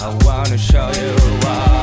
I wanna show you why.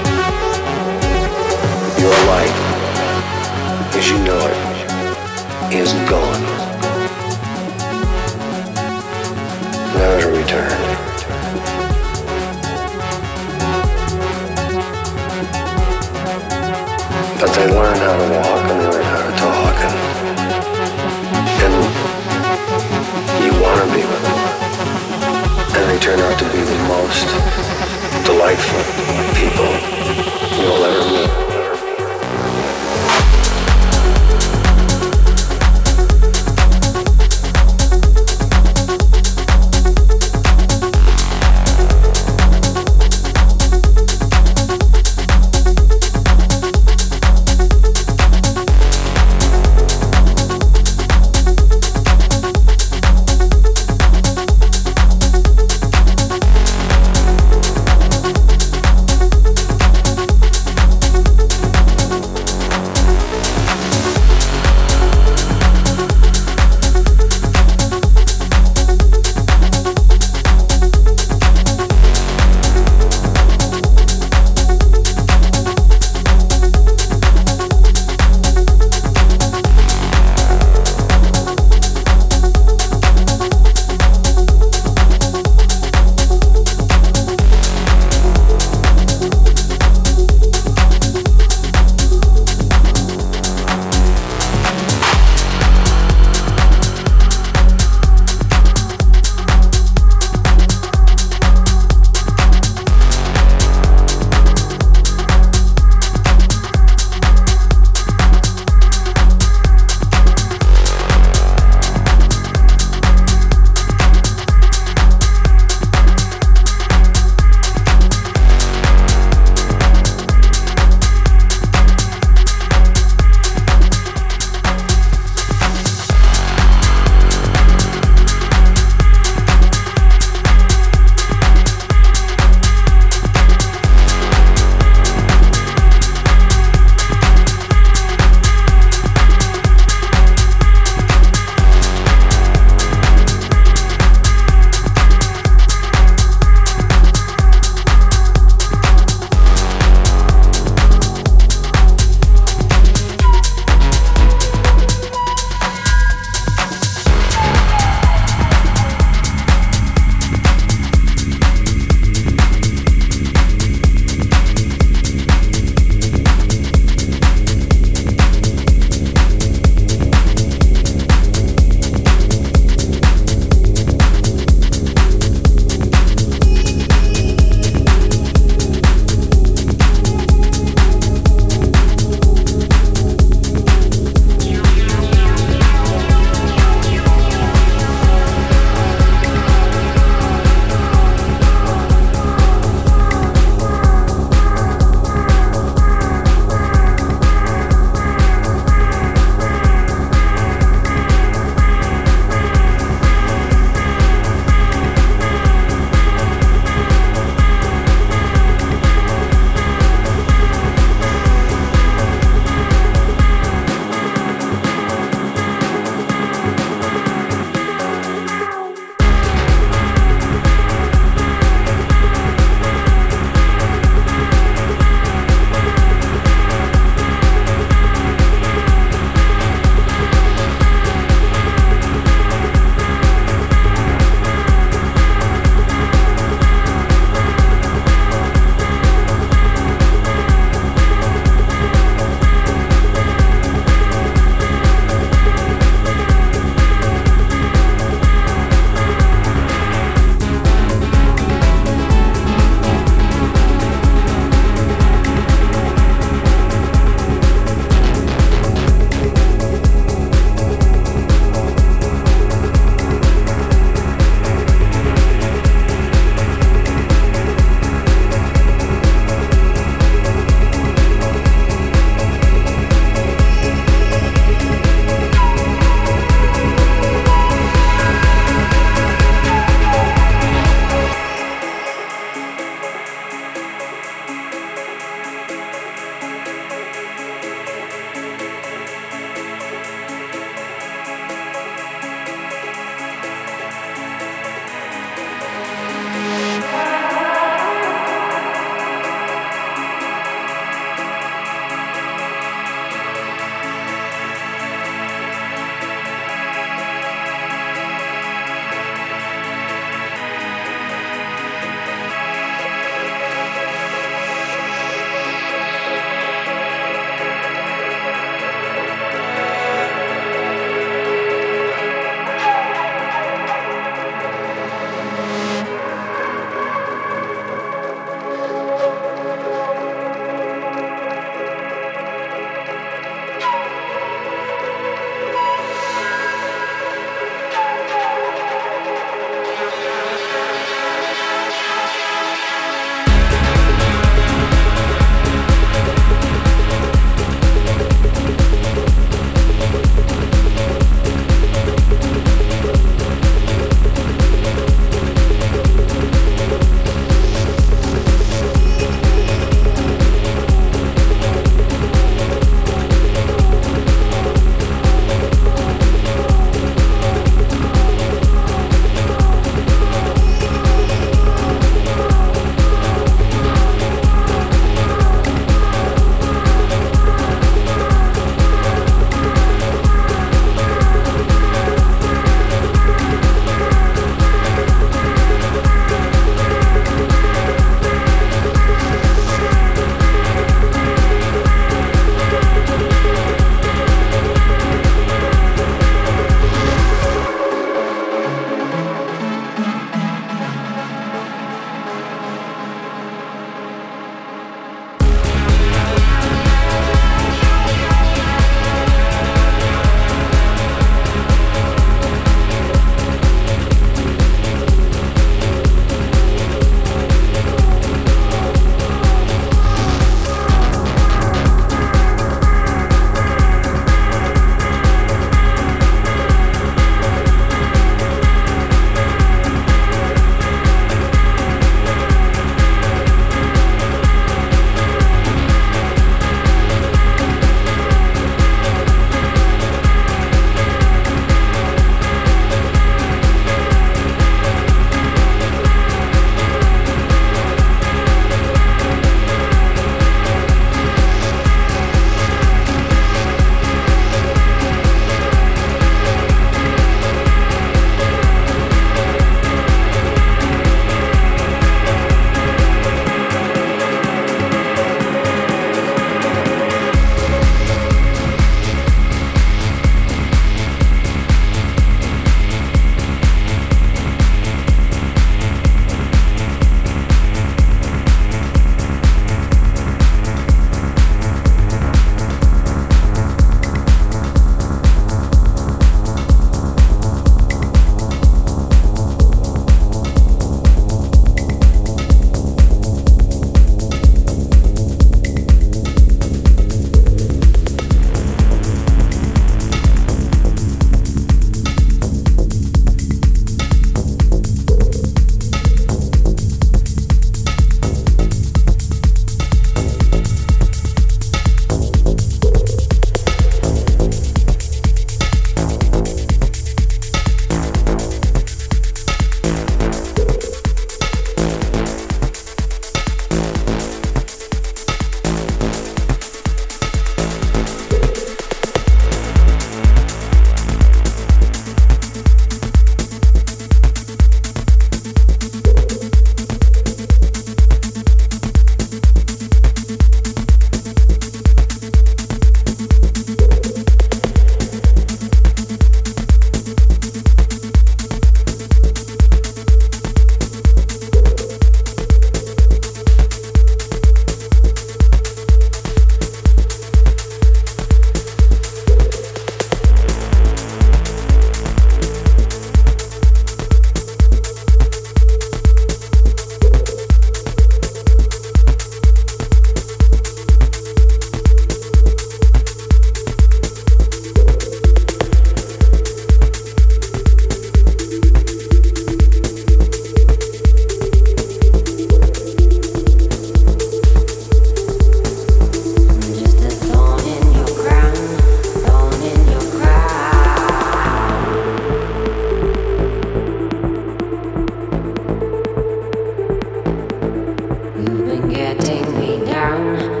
Yeah.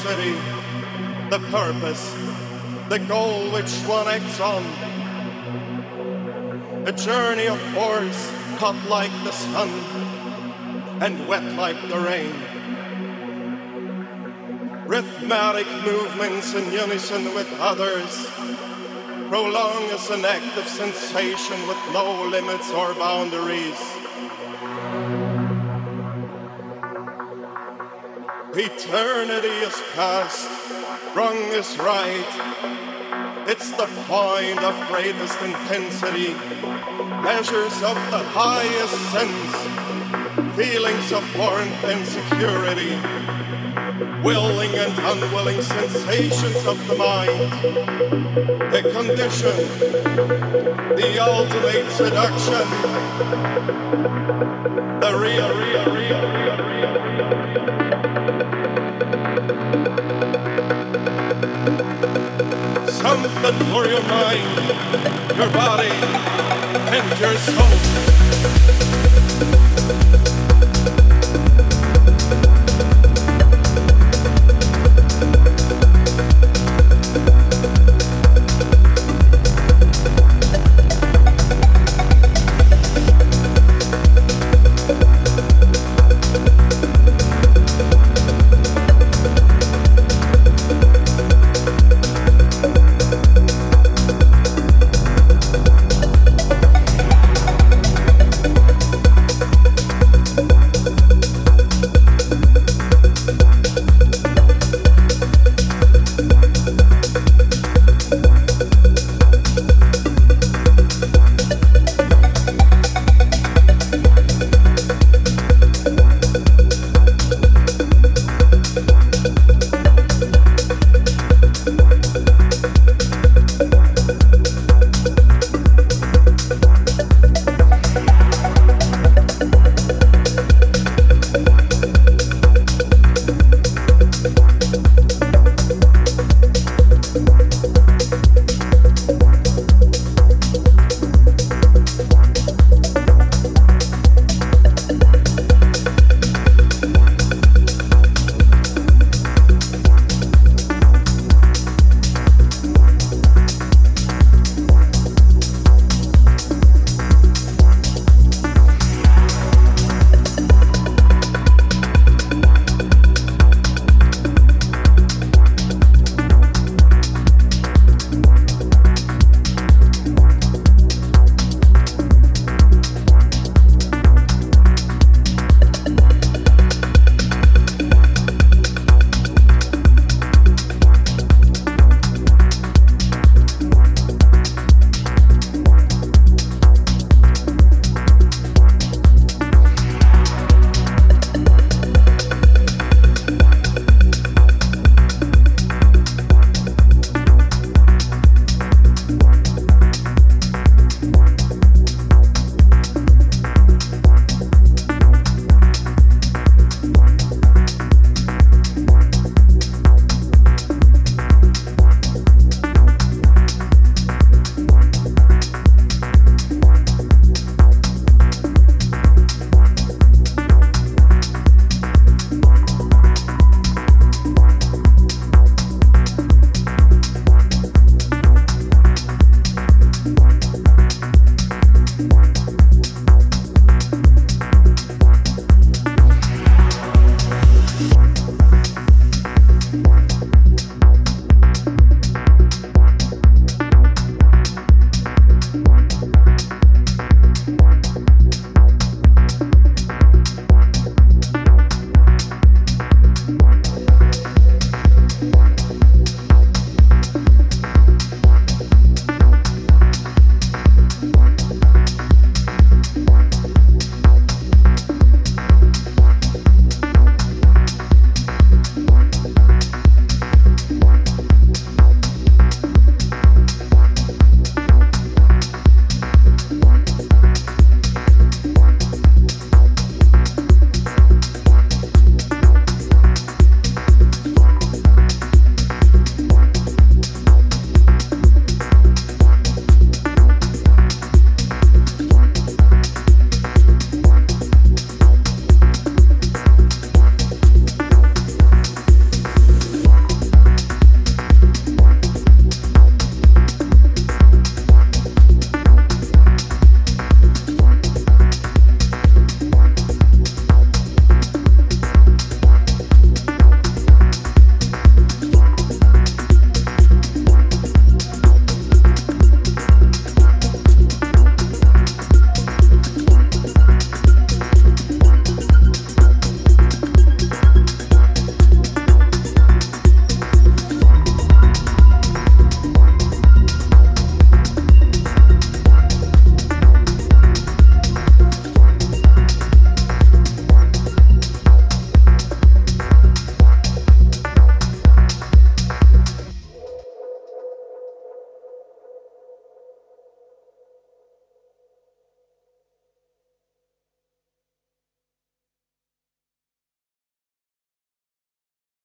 Curiosity, the purpose, the goal which one acts on. A journey of force, hot like the sun, and wet like the rain. Rhythmic movements in unison with others prolong as an act of sensation with no limits or boundaries. Eternity is past, wrong is right. It's the point of greatest intensity, measures of the highest sense, feelings of warmth and security, willing and unwilling sensations of the mind, the condition, the ultimate seduction, the real, real, Something for your mind, your body, and your soul.